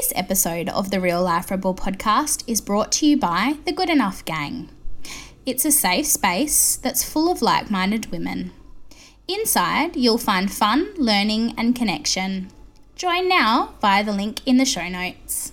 This episode of the Real Life Rebel podcast is brought to you by the Good Enough Gang. It's a safe space that's full of like minded women. Inside, you'll find fun, learning, and connection. Join now via the link in the show notes.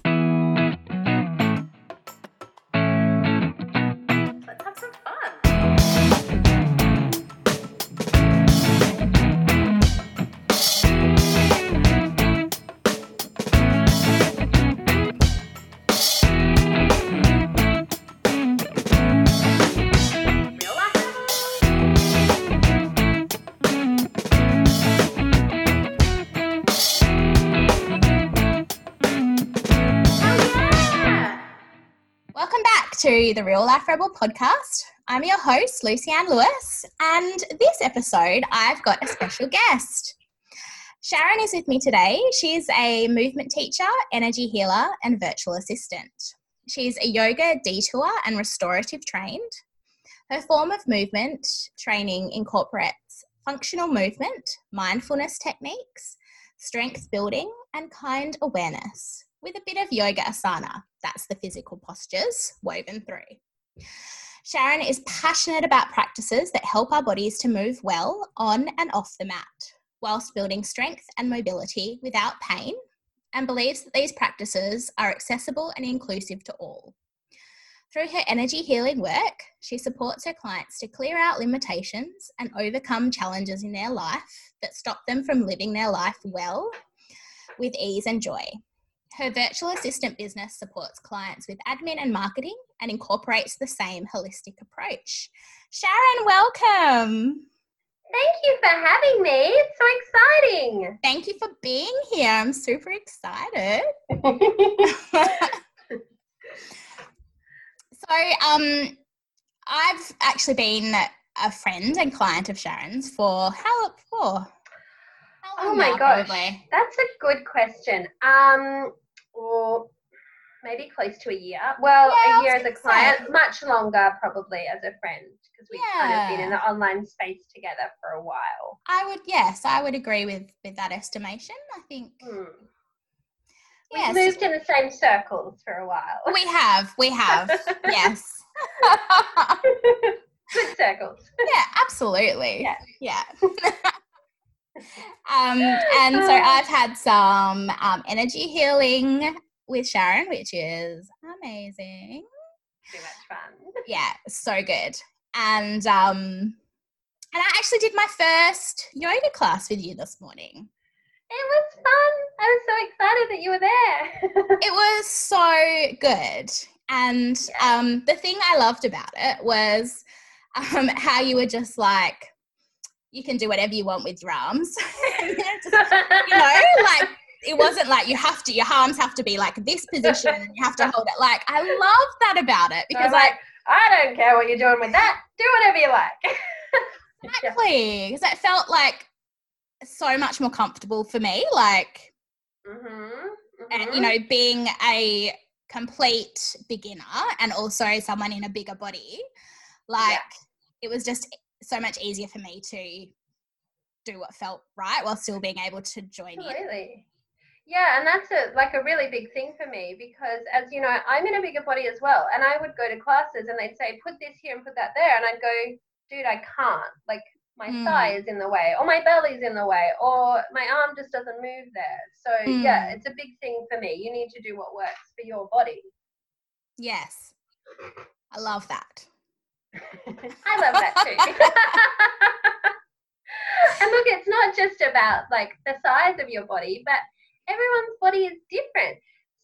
The Real Life Rebel podcast. I'm your host, Lucy Anne Lewis, and this episode I've got a special guest. Sharon is with me today. She's a movement teacher, energy healer, and virtual assistant. She's a yoga detour and restorative trained. Her form of movement training incorporates functional movement, mindfulness techniques, strength building, and kind awareness with a bit of yoga asana. That's the physical postures woven through. Sharon is passionate about practices that help our bodies to move well on and off the mat, whilst building strength and mobility without pain, and believes that these practices are accessible and inclusive to all. Through her energy healing work, she supports her clients to clear out limitations and overcome challenges in their life that stop them from living their life well with ease and joy. Her virtual assistant business supports clients with admin and marketing and incorporates the same holistic approach. Sharon, welcome. Thank you for having me. It's so exciting. Thank you for being here. I'm super excited. so, um, I've actually been a friend and client of Sharon's for how for? how Oh my now, gosh, probably? that's a good question. Um, or maybe close to a year. Well, Yeah, a year as a client, say. much longer probably as a friend because we've kind of been in the online space together for a while. I would yes, I would agree with with that estimation. I think Hmm. yes, We've moved in the same circles for a while. we have, we have, yes. Good circles. yeah, absolutely. Yeah. Yeah. um, and so I've had some um, energy healing with Sharon, which is amazing. Too much fun. Yeah, so good. And um, and I actually did my first yoga class with you this morning. It was fun. I was so excited that you were there. It was so good. And Yeah. um, the thing I loved about it was um, how you were just like, you can do whatever you want with your arms. And just you know, like it wasn't like you have to, your arms have to be like this position and you have to hold it. Like I love that about it because like like, I don't care what you're doing with that. Do whatever you like. Exactly because it felt like so much more comfortable for me. Like Mhm, and mhm. you know, being a complete beginner and also someone in a bigger body, like it was just so much easier for me to do what felt right while still being able to join in. Yeah, and that's a, like a really big thing for me because, as you know, I'm in a bigger body as well. And I would go to classes and they'd say, put this here and put that there. And I'd go, dude, I can't. Like, my Mm. thigh is in the way, or my belly's in the way, or my arm just doesn't move there. So, yeah, Mm. it's a big thing for me. You need to do what works for your body. Yes. I love that. I love that too. and look, it's not just about like the size of your body, but everyone's body is different.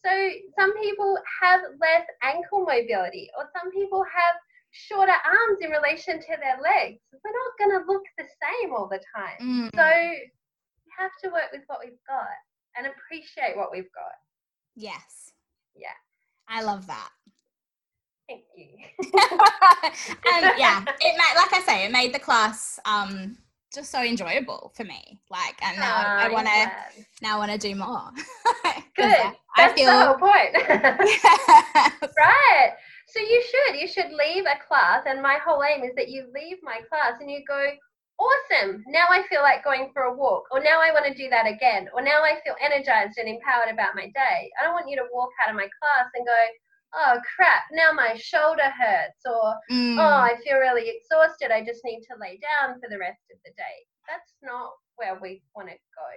So some people have less ankle mobility, or some people have shorter arms in relation to their legs. We're not going to look the same all the time. Mm. So we have to work with what we've got and appreciate what we've got. yes. Yeah. I love that. Thank you. and yeah, it made, like I say, it made the class um just so enjoyable for me. Like, and now Ah, I want to glad. now want to do more. Good. I, I That's feel the whole point. Yes. Right. So you should. You should leave a class, and my whole aim is that you leave my class and you go, awesome. Now I feel like going for a walk, or now I want to do that again, or now I feel energized and empowered about my day. I don't want you to walk out of my class and go, oh crap, now my shoulder hurts, or Mm. oh, I feel really exhausted. I just need to lay down for the rest of the day. That's not where we want to go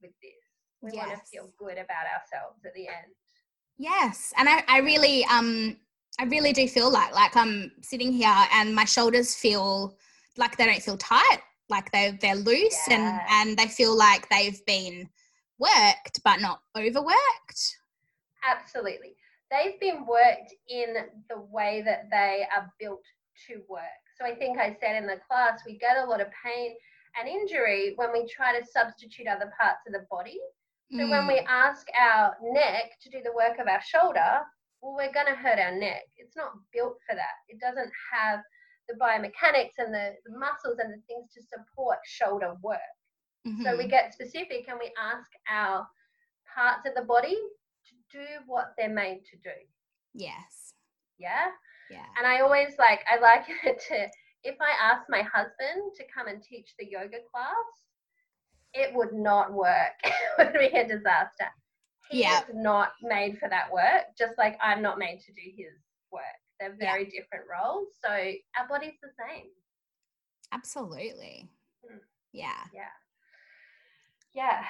with this. We want to feel good about ourselves at the end. Yes, and I, I really um I really do feel like like I'm sitting here and my shoulders feel like they don't feel tight, like they they're loose Yeah. and and they feel like they've been worked but not overworked. Absolutely. They've been worked in the way that they are built to work. So I think I said in the class, we get a lot of pain and injury when we try to substitute other parts of the body. So when Mm, we ask our neck to do the work of our shoulder, well, we're going to hurt our neck. It's not built for that. It doesn't have the biomechanics and the, the muscles and the things to support shoulder work. So we mhm. get specific and we ask our parts of the body do what they're made to do. yes, Yeah. yeah, And I always like, I like it to, if I ask my husband to come and teach the yoga class, it would not work. it would be a disaster. He Yeah. is not made for that work, just like I'm not made to do his work. They're Yeah. very different roles. So our body's the same. absolutely, Mm. yeah, Yeah. Yeah.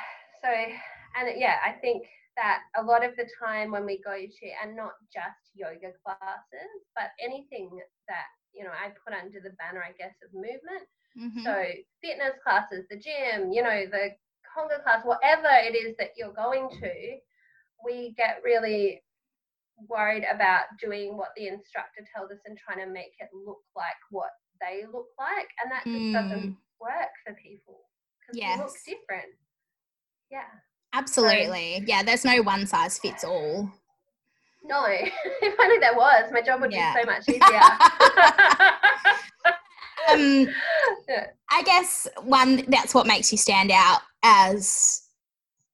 So, and yeah, I think that a lot of the time when we go to, and not just yoga classes, but anything that, you know, I put under the banner, I guess, of movement. mhm, So, fitness classes, the gym, you know, the conga class, whatever it is that you're going to, we get really worried about doing what the instructor tells us and trying to make it look like what they look like. And that just doesn't Mm, work for people because we look different. Yeah. Absolutely, yeah. There's no one size fits all. No, if only there was, my job would Yeah. be so much easier. Um, Yeah. I guess one that's what makes you stand out as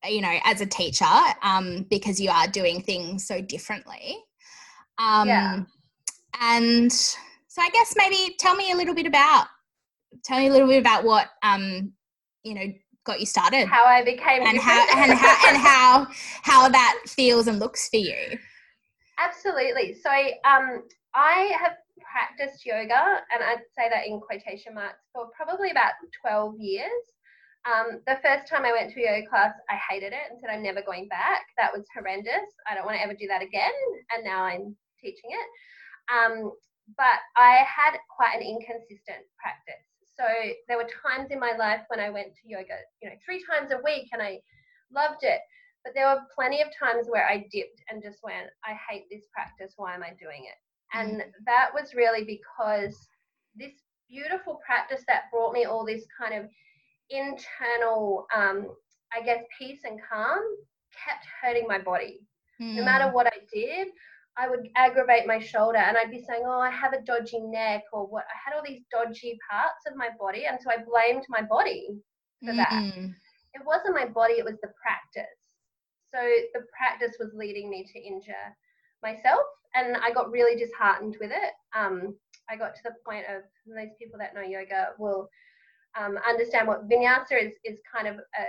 you know as a teacher um, because you are doing things so differently. Um, Yeah. And so I guess maybe tell me a little bit about tell me a little bit about what um, you know got you started how I became and how and how and how how that feels and looks for you. Absolutely. So um, I have practiced yoga, and I'd say that in quotation marks, for probably about 12 years. Um, the first time I went to a yoga class, I hated it and said, I'm never going back. That was horrendous. I don't want to ever do that again. And now I'm teaching it. Um, but I had quite an inconsistent practice. So there were times in my life when I went to yoga, you know, three times a week and I loved it. But there were plenty of times where I dipped and just went, I hate this practice. Why am I doing it? And that was really because this beautiful practice that brought me all this kind of internal, um, I guess, peace and calm kept hurting my body. No matter what I did, I would aggravate my shoulder and I'd be saying, Oh, I have a dodgy neck, or what I had all these dodgy parts of my body. And so I blamed my body for that. Mm. It wasn't my body, it was the practice. So the practice was leading me to injure myself, and I got really disheartened with it. Um, I got to the point of those people that know yoga will um, understand what vinyasa is, is kind of a,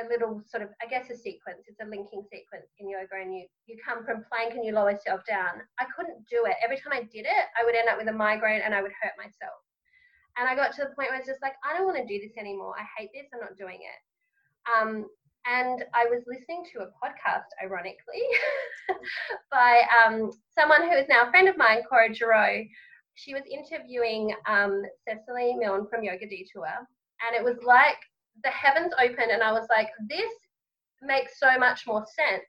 a little sort of, I guess, a sequence. It's a linking sequence in yoga, and you, you come from plank and you lower yourself down. I couldn't do it. Every time I did it, I would end up with a migraine and I would hurt myself. And I got to the point where it's just like, I don't want to do this anymore. I hate this. I'm not doing it. Um, and I was listening to a podcast, ironically, by um, someone who is now a friend of mine, Cora Giroux. She was interviewing um, Cecily Milne from Yoga Detour, and it was like the heavens opened, and I was like, this makes so much more sense.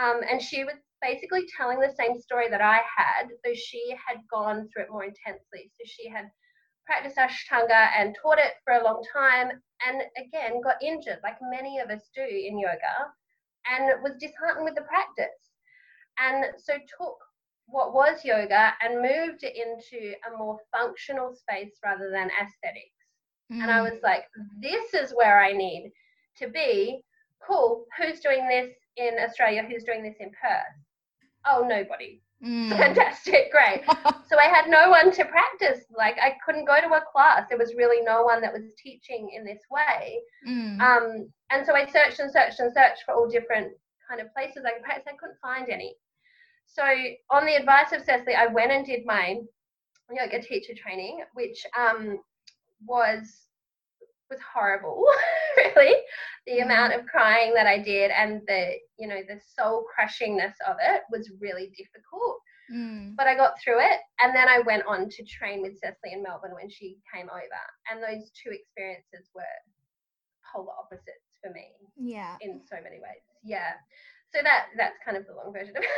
Um, and she was basically telling the same story that I had, though she had gone through it more intensely. So she had practiced Ashtanga and taught it for a long time, and again got injured, like many of us do in yoga, and was disheartened with the practice. And so took what was yoga and moved it into a more functional space rather than aesthetics. And I Mm. was like, this is where I need to be. Cool. Who's doing this in Australia? Who's doing this in Perth? oh, nobody. Mm. Fantastic, great. so I had no one to practice. Like I couldn't go to a class. There was really no one that was teaching in this way. Mm. Um, and so I searched and searched and searched for all different kind of places I could practice. I couldn't find any. So on the advice of Cecily, I went and did my yoga teacher training, which um, was was horrible, really. The Mm. amount of crying that I did and the you know the soul crushingness of it was really difficult Mm. but I got through it. And then I went on to train with Cecily in Melbourne when she came over. And those two experiences were polar opposites for me Yeah. in so many ways. Yeah. So that that's kind of the long version of it.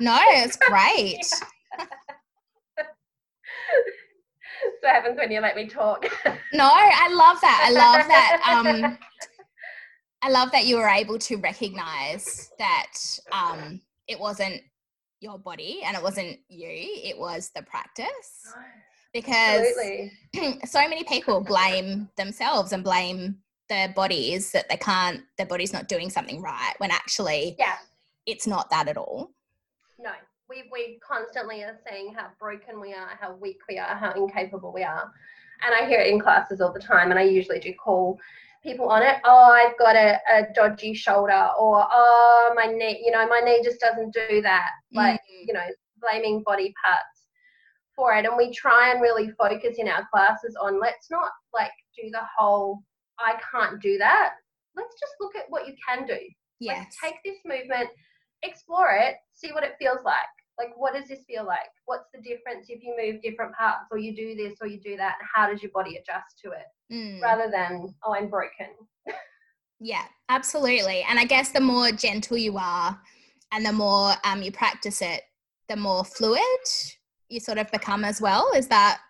No, it's great. so what happens when you let me talk. No, I love that. I love that. Um, I love that you were able to recognize that um, it wasn't your body and it wasn't you, it was the practice. Because so many people blame themselves and blame their bodies that they can't, their body's not doing something right when actually Yeah. it's not that at all. No. We we constantly are saying how broken we are, how weak we are, how incapable we are. And I hear it in classes all the time and I usually do call people on it. Oh, I've got a, a dodgy shoulder or oh my knee, you know, my knee just doesn't do that. Like, Mm. you know, blaming body parts for it. And we try and really focus in our classes on let's not like do the whole I can't do that. Let's just look at what you can do. yes. Like take this movement, explore it, see what it feels like. Like what does this feel like? What's the difference if you move different parts or you do this or you do that? How does your body adjust to it? Mm. Rather than, oh, I'm broken. Yeah, absolutely. And I guess the more gentle you are and the more um, you practice it, the more fluid you sort of become as well. Is that?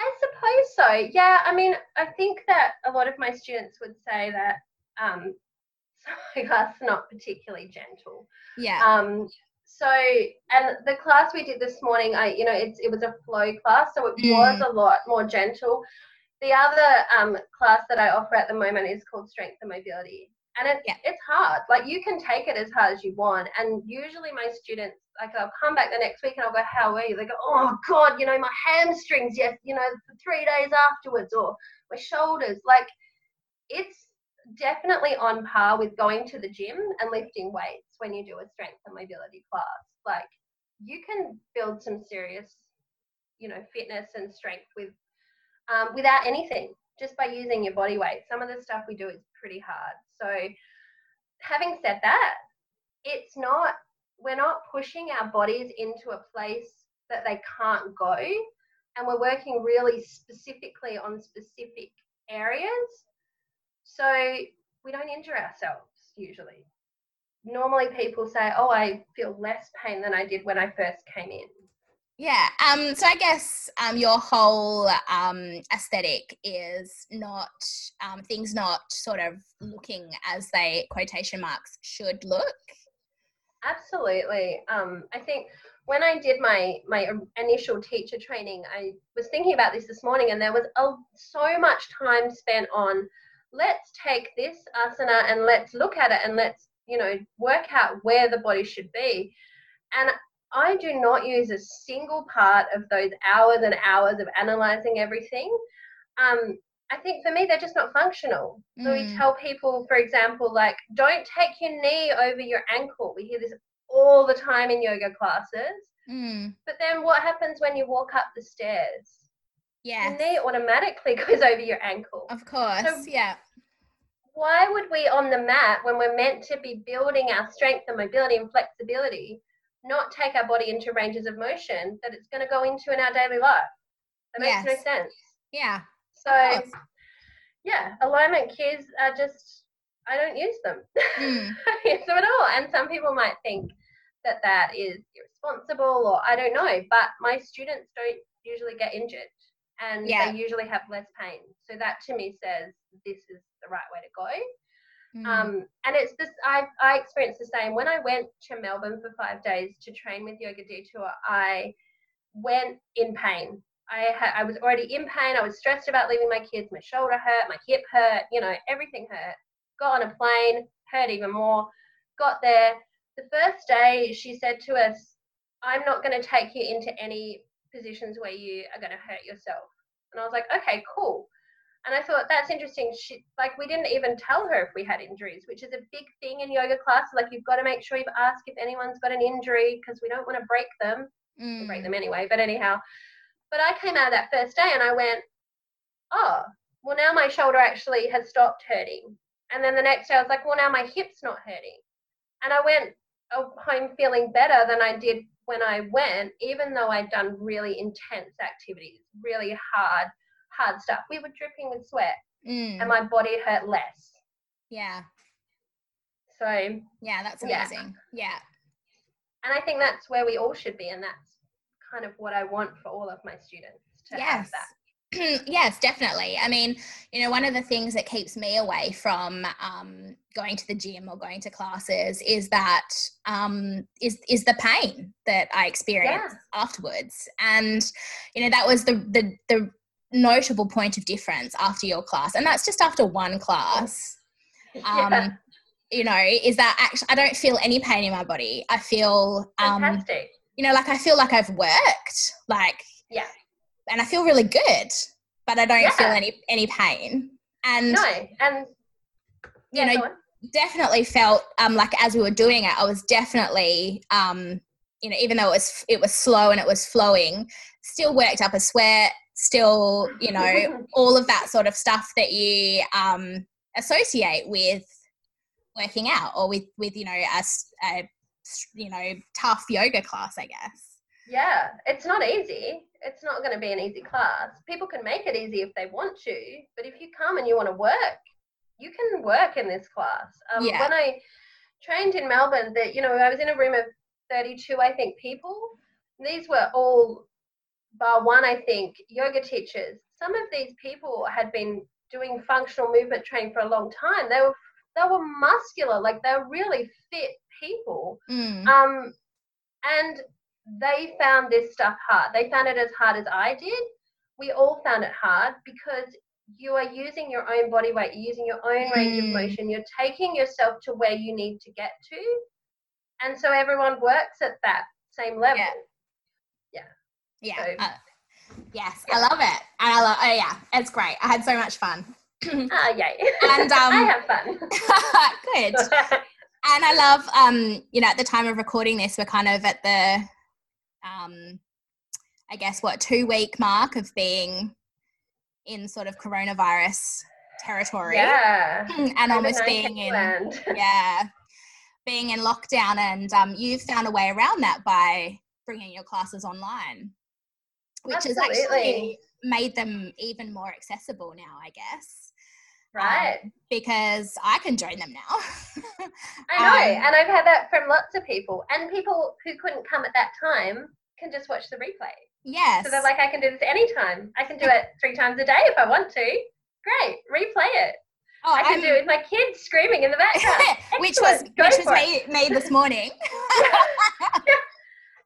I suppose so. Yeah, I mean, I think that a lot of my students would say that um, is not particularly gentle. Yeah. Um, so, and the class we did this morning, I, you know, it's it was a flow class, so it was a lot more gentle. The other um, class that I offer at the moment is called Strength and Mobility, and it's Yeah. it's hard. Like you can take it as hard as you want, and usually my students, like I'll come back the next week and I'll go, "How are you?" They go, "Oh God, you know my hamstrings, yes, you know, for three days afterwards, or my shoulders." Like it's definitely on par with going to the gym and lifting weights when you do a strength and mobility class. Like you can build some serious, you know, fitness and strength with um, without anything, just by using your body weight. Some of the stuff we do is pretty hard. So having said that, it's not we're not pushing our bodies into a place that they can't go and we're working really specifically on specific areas so we don't injure ourselves usually. Normally people say, "Oh, I feel less pain than I did when I first came in." Yeah. Um, so I guess um, your whole um, aesthetic is not um, things not sort of looking as they quotation marks should look. Absolutely. Um, I think when I did my my initial teacher training, I was thinking about this this morning, and there was a, so much time spent on let's take this asana and let's look at it and let's you know work out where the body should be. And I do not use a single part of those hours and hours of analyzing everything. Um, I think for me, they're just not functional. So we Mm. tell people, for example, like, don't take your knee over your ankle. We hear this all the time in yoga classes. Mm, But then what happens when you walk up the stairs? Yeah. Your knee automatically goes over your ankle. Of course. So- yeah. Why would we on the mat, when we're meant to be building our strength and mobility and flexibility, not take our body into ranges of motion that it's going to go into in our daily life? That makes no sense. Yeah. So, yeah, alignment cues are just, I don't use them. Mm, use them at all. And some people might think that that is irresponsible or I don't know, but my students don't usually get injured and Yeah. they usually have less pain. So that to me says this is the right way to go. mm, Um, and it's this, I, I experienced the same. When I went to Melbourne for five days to train with Yoga Detour, I went in pain. I, had, I was already in pain. I was stressed about leaving my kids. My shoulder hurt, my hip hurt, you know, everything hurt. Got on a plane, hurt even more. Got there. the first day she said to us, I'm not going to take you into any positions where you are going to hurt yourself. And I was like, okay, cool. And I thought that's interesting. She like we didn't even tell her if we had injuries, which is a big thing in yoga class. Like you've got to make sure you ask if anyone's got an injury because we don't want to break them. Mm. Break them anyway. But anyhow, but I came out of that first day and I went, oh, well now my shoulder actually has stopped hurting. And then the next day I was like, well now my hip's not hurting. And I went home feeling better than I did when I went, even though I'd done really intense activities, really hard hard stuff. We were dripping with sweat Mm. and my body hurt less. Yeah. So, Yeah, that's amazing. Yeah. and I think that's where we all should be. And that's kind of what I want for all of my students to have that. yes, definitely. I mean, you know, one of the things that keeps me away from um, going to the gym or going to classes is that um, is is the pain that I experience afterwards, and you know that was the the the notable point of difference after your class, and that's just after one class. Um, yeah. You know, is that actually I don't feel any pain in my body. I feel um, Fantastic. you know, like I feel like I've worked, like Yeah. And I feel really good, but I don't feel any any pain. And No. And you know, definitely felt um like as we were doing it, I was definitely um you know, even though it was it was slow and it was flowing, still worked up a sweat, still, you know, all of that sort of stuff that you um associate with working out or with with you know a you know tough yoga class, I guess. Yeah, it's not easy. It's not going to be an easy class. People can make it easy if they want to, but if you come and you want to work, you can work in this class. Um, Yeah. When I trained in Melbourne, that you know, I was in a room of 32, I think, people. These were all, bar one, I think, yoga teachers. Some of these people had been doing functional movement training for a long time. They were they were muscular, like they were really fit people. Mm. Um, and they found this stuff hard. They found it as hard as I did. We all found it hard because you are using your own body weight, you're using your own range of Mm. motion, you're taking yourself to where you need to get to. And so everyone works at that same level. Yeah. So- Yeah. uh, yes, Yeah. I love it. And I love. Oh yeah, it's great. I had so much fun. Ah, yay. And, um, I have fun. Good. And I love. Um, you know, at the time of recording this, we're kind of at the, um, I guess what two week mark of being in sort of coronavirus territory. yeah. And almost being in land. yeah being in lockdown and um, you've found a way around that by bringing your classes online which has actually made them even more accessible now i guess Right. because i can join them now I know, Um, and I've had that from lots of people, and people who couldn't come at that time can just watch the replay. yes So they're like, I can do this anytime. I can do it three times a day if I want to. Great, replay it. oh, I can I'm- do it with my kids screaming in the background. which was go which was me, me this morning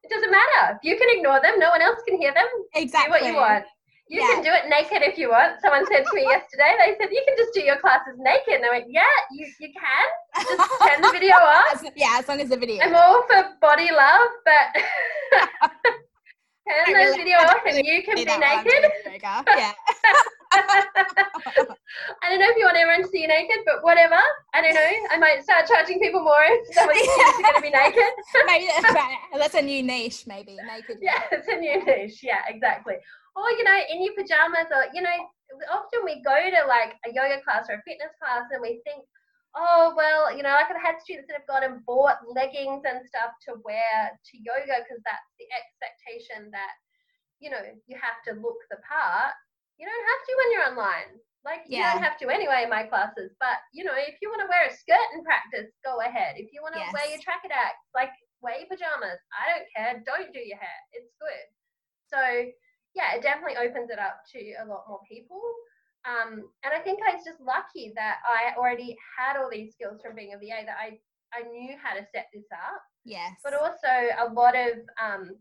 It doesn't matter. You can ignore them. No one else can hear them. exactly Do what you want. You Yeah. can do it naked if you want. Someone said to me yesterday, they said, you can just do your classes naked. And I went, yeah, you, you can. Just turn the video off. Yeah as long as the video I'm all for body love, but turn really- video I don't off and you can be that while I'm naked. yeah I don't know if you want everyone to see you naked, but whatever. I don't know. I might start charging people more if kids are going to be naked. maybe that's, right. that's a new niche maybe naked yeah, it's a new niche. Yeah, exactly. Or, you know, in your pajamas, or, you know, often we go to like a yoga class or a fitness class and we think, oh, well, you know, like I've had students that have gone and bought leggings and stuff to wear to yoga because that's the expectation that, you know, you have to look the part. You don't have to when you're online. Like, you don't have to anyway in my classes. But, you know, if you want to wear a skirt in practice, go ahead. If you want to wear your tracker acts, like, wear your pajamas. I don't care. Don't do your hair. It's good. So, yeah, it definitely opens it up to a lot more people. Um, and I think I was just lucky that I already had all these skills from being a VA that I, I knew how to set this up. yes But also, a lot of um,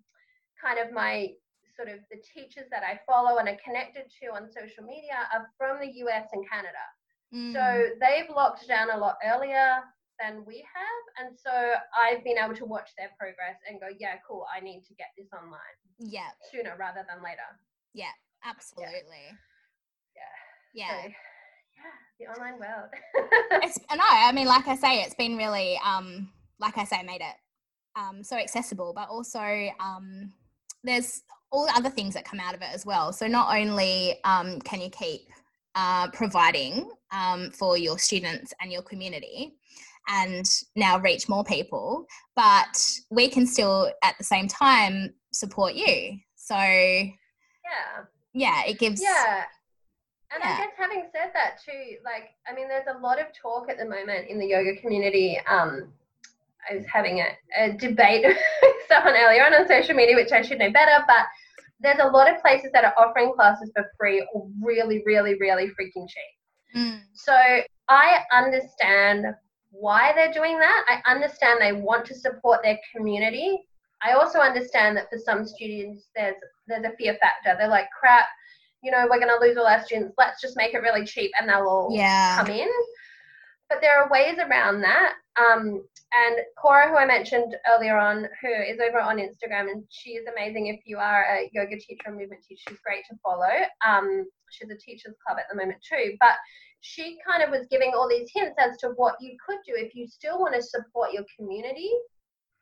kind of my sort of the teachers that I follow and are connected to on social media are from the US and Canada. Mm. So they've locked down a lot earlier. Than we have. And so I've been able to watch their progress and go, yeah, cool, I need to get this online Yeah. sooner rather than later. Yeah. Absolutely. Yeah. Yeah. So, yeah, the online world. it's no, I mean, like I say, it's been really, um, like I say, made it um, so accessible, but also um, there's all the other things that come out of it as well. So not only um, can you keep uh, providing um, for your students and your community, and now reach more people, but we can still at the same time support you. So yeah. yeah, it gives Yeah. And Yeah. I guess having said that too, like I mean, there's a lot of talk at the moment in the yoga community. Um, I was having a, a debate with someone earlier on on social media, which I should know better, but there's a lot of places that are offering classes for free or really, really, really freaking cheap. Mm, So I understand why they're doing that. I understand they want to support their community. I also understand that for some students there's there's a fear factor. They're like, crap, you know, we're gonna lose all our students. Let's just make it really cheap and they'll all yeah. come in. But there are ways around that. Um, and Cora, who I mentioned earlier on, who is over on Instagram, and she is amazing. If you are a yoga teacher or movement teacher, she's great to follow. Um, she's a teachers club at the moment too. But she kind of was giving all these hints as to what you could do if you still want to support your community,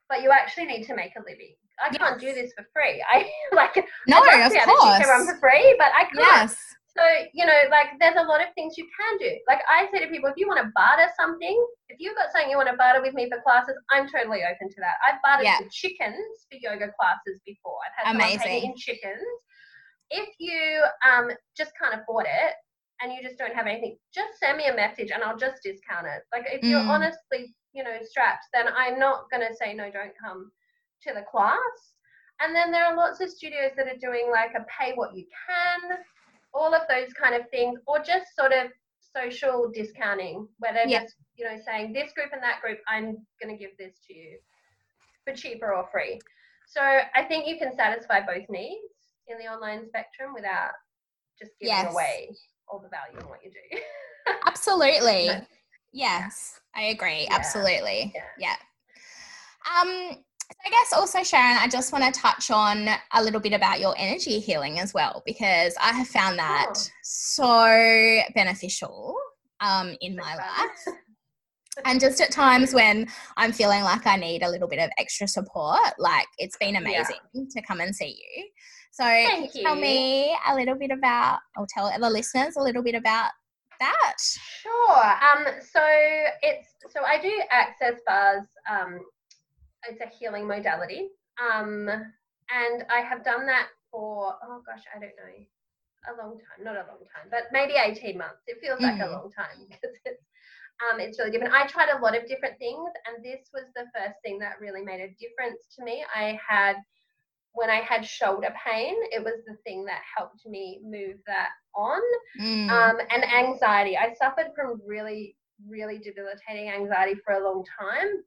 but you actually need to make a living. I can't do this for free. I like No, I'd love of to be able to teach everyone for free, but I can't. Yes. So, you know, like there's a lot of things you can do. Like I say to people, if you want to barter something, if you've got something you want to barter with me for classes, I'm totally open to that. I've bartered Yeah. chickens for yoga classes before. I've had someone pay me Amazing. in chickens. If you um, just can't afford it and you just don't have anything, just send me a message and I'll just discount it. Like if you're Mm. honestly, you know, strapped, then I'm not going to say no, don't come to the class. And then there are lots of studios that are doing like a pay what you can, all of those kind of things, or just sort of social discounting where they're just, you know, saying this group and that group, I'm going to give this to you for cheaper or free. So I think you can satisfy both needs in the online spectrum without just giving Yes. away all the value in what you do. Absolutely. No. Yes, I agree. Yeah. Absolutely. Yeah. Yeah. Um, I guess also, Sharon, I just want to touch on a little bit about your energy healing as well, because I have found that Sure. so beneficial um, in my life. And just at times when I'm feeling like I need a little bit of extra support, like it's been Yeah. amazing to come and see you. So Thank tell you. me a little bit about, or tell the listeners a little bit about that. Sure. Um, so it's so I do access bars. Um, it's a healing modality. Um, and I have done that for oh gosh, I don't know, a long time. Not a long time, but maybe eighteen months. It feels like a Mhm. long time because it's um, it's really different. I tried a lot of different things, and this was the first thing that really made a difference to me. I had when I had shoulder pain, it was the thing that helped me move that on Mm. um, and anxiety. I suffered from really, really debilitating anxiety for a long time.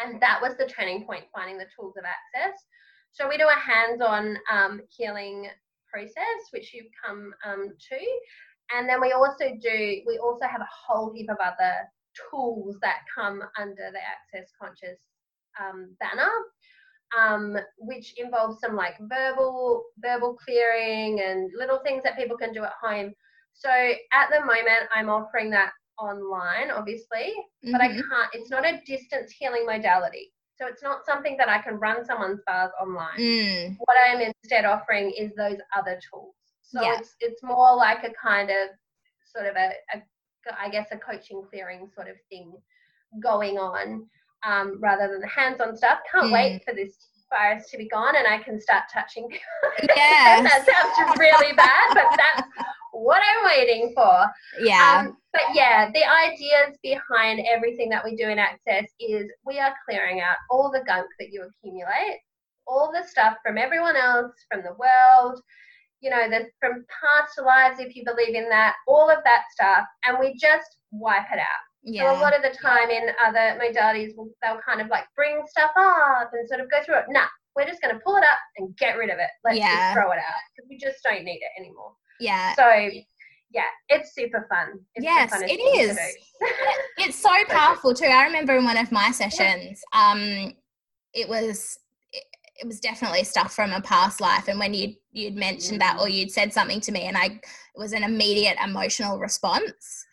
And that was the turning point, finding the tools of access. So we do a hands on um, healing process, which you've come um, to. And then we also do, we also have a whole heap of other tools that come under the Access Conscious um, banner um, which involves some like verbal verbal clearing and little things that people can do at home. So at the moment, I'm offering that online, obviously, but I Mhm. can't. It's not a distance healing modality, so it's not something that I can run someone's bars online. Mm. What I am instead offering is those other tools. So Yeah. it's it's more like a kind of sort of a, a I guess a coaching clearing sort of thing going on um, rather than the hands-on stuff. Can't Mm. wait for this virus to be gone and I can start touching. Yes. that sounds really bad, but that's what I'm waiting for. Yeah. Um, but yeah, the ideas behind everything that we do in Access is we are clearing out all the gunk that you accumulate, all the stuff from everyone else, from the world, you know, the, from past lives, if you believe in that, all of that stuff, and we just wipe it out. Yeah. So a lot of the time in other modalities, they'll kind of like bring stuff up and sort of go through it. Nah, we're just going to pull it up and get rid of it. Let's Yeah. just throw it out because we just don't need it anymore. yeah. So yeah, it's super fun. It's yes, it is. it's so powerful too. I remember in one of my sessions, um, it was it, it, was definitely stuff from a past life, and when you you'd mentioned mm. that or you'd said something to me, and I it was an immediate emotional response.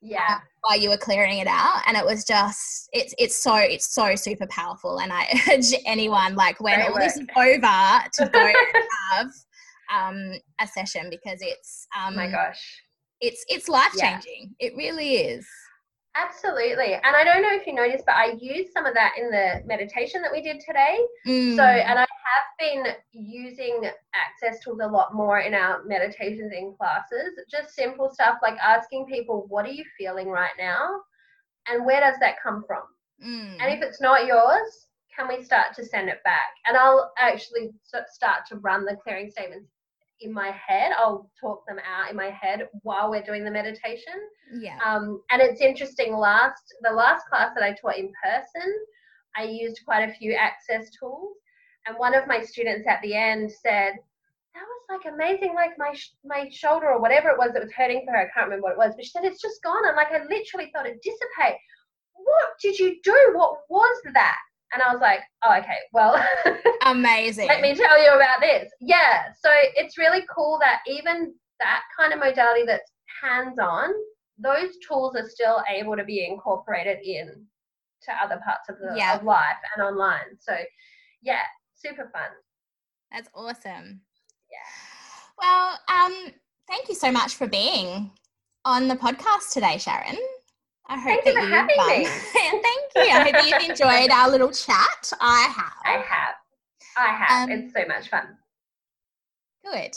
Yeah. while you were clearing it out, and it was just it's it's so it's so super powerful, and I urge anyone like when Great all work. this is over to go have um, a session because it's um, oh my gosh, it's it's life changing. Yeah. It really is. Absolutely. And I don't know if you noticed, but I used some of that in the meditation that we did today. Mm. So, and I have been using access tools a lot more in our meditations in classes. Just simple stuff like asking people, what are you feeling right now? And where does that come from? Mm. And if it's not yours, can we start to send it back? And I'll actually start to run the clearing statements in my head. I'll talk them out in my head while we're doing the meditation. Yeah. Um, and it's interesting. Last the last class that I taught in person, I used quite a few access tools, and one of my students at the end said, "That was like amazing. Like my sh- my shoulder or whatever it was that was hurting for her. I can't remember what it was, but she said it's just gone. And like I literally thought it dissipate. What did you do? What was that? And I was like, oh, okay, well, amazing. let me tell you about this. Yeah. So it's really cool that even that kind of modality that's hands on, those tools are still able to be incorporated in to other parts of the yeah. of life and online. So yeah, super fun. That's awesome. Yeah. Well, um, thank you so much for being on the podcast today, Sharon. I hope Thank you for having fun. me. Thank you. I hope you've enjoyed our little chat. I have. I have. I have. Um, it's so much fun. Good.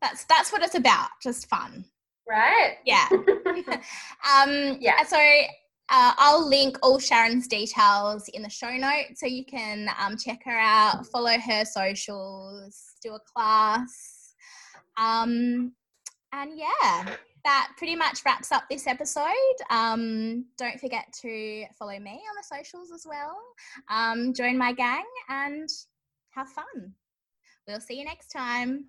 That's that's what it's about. Just fun. Right. Yeah. um, yeah. So uh, I'll link all Sharon's details in the show notes so you can um, check her out, follow her socials, do a class. Um, and yeah, that pretty much wraps up this episode. Um, don't forget to follow me on the socials as well. Um, join my gang and have fun. We'll see you next time.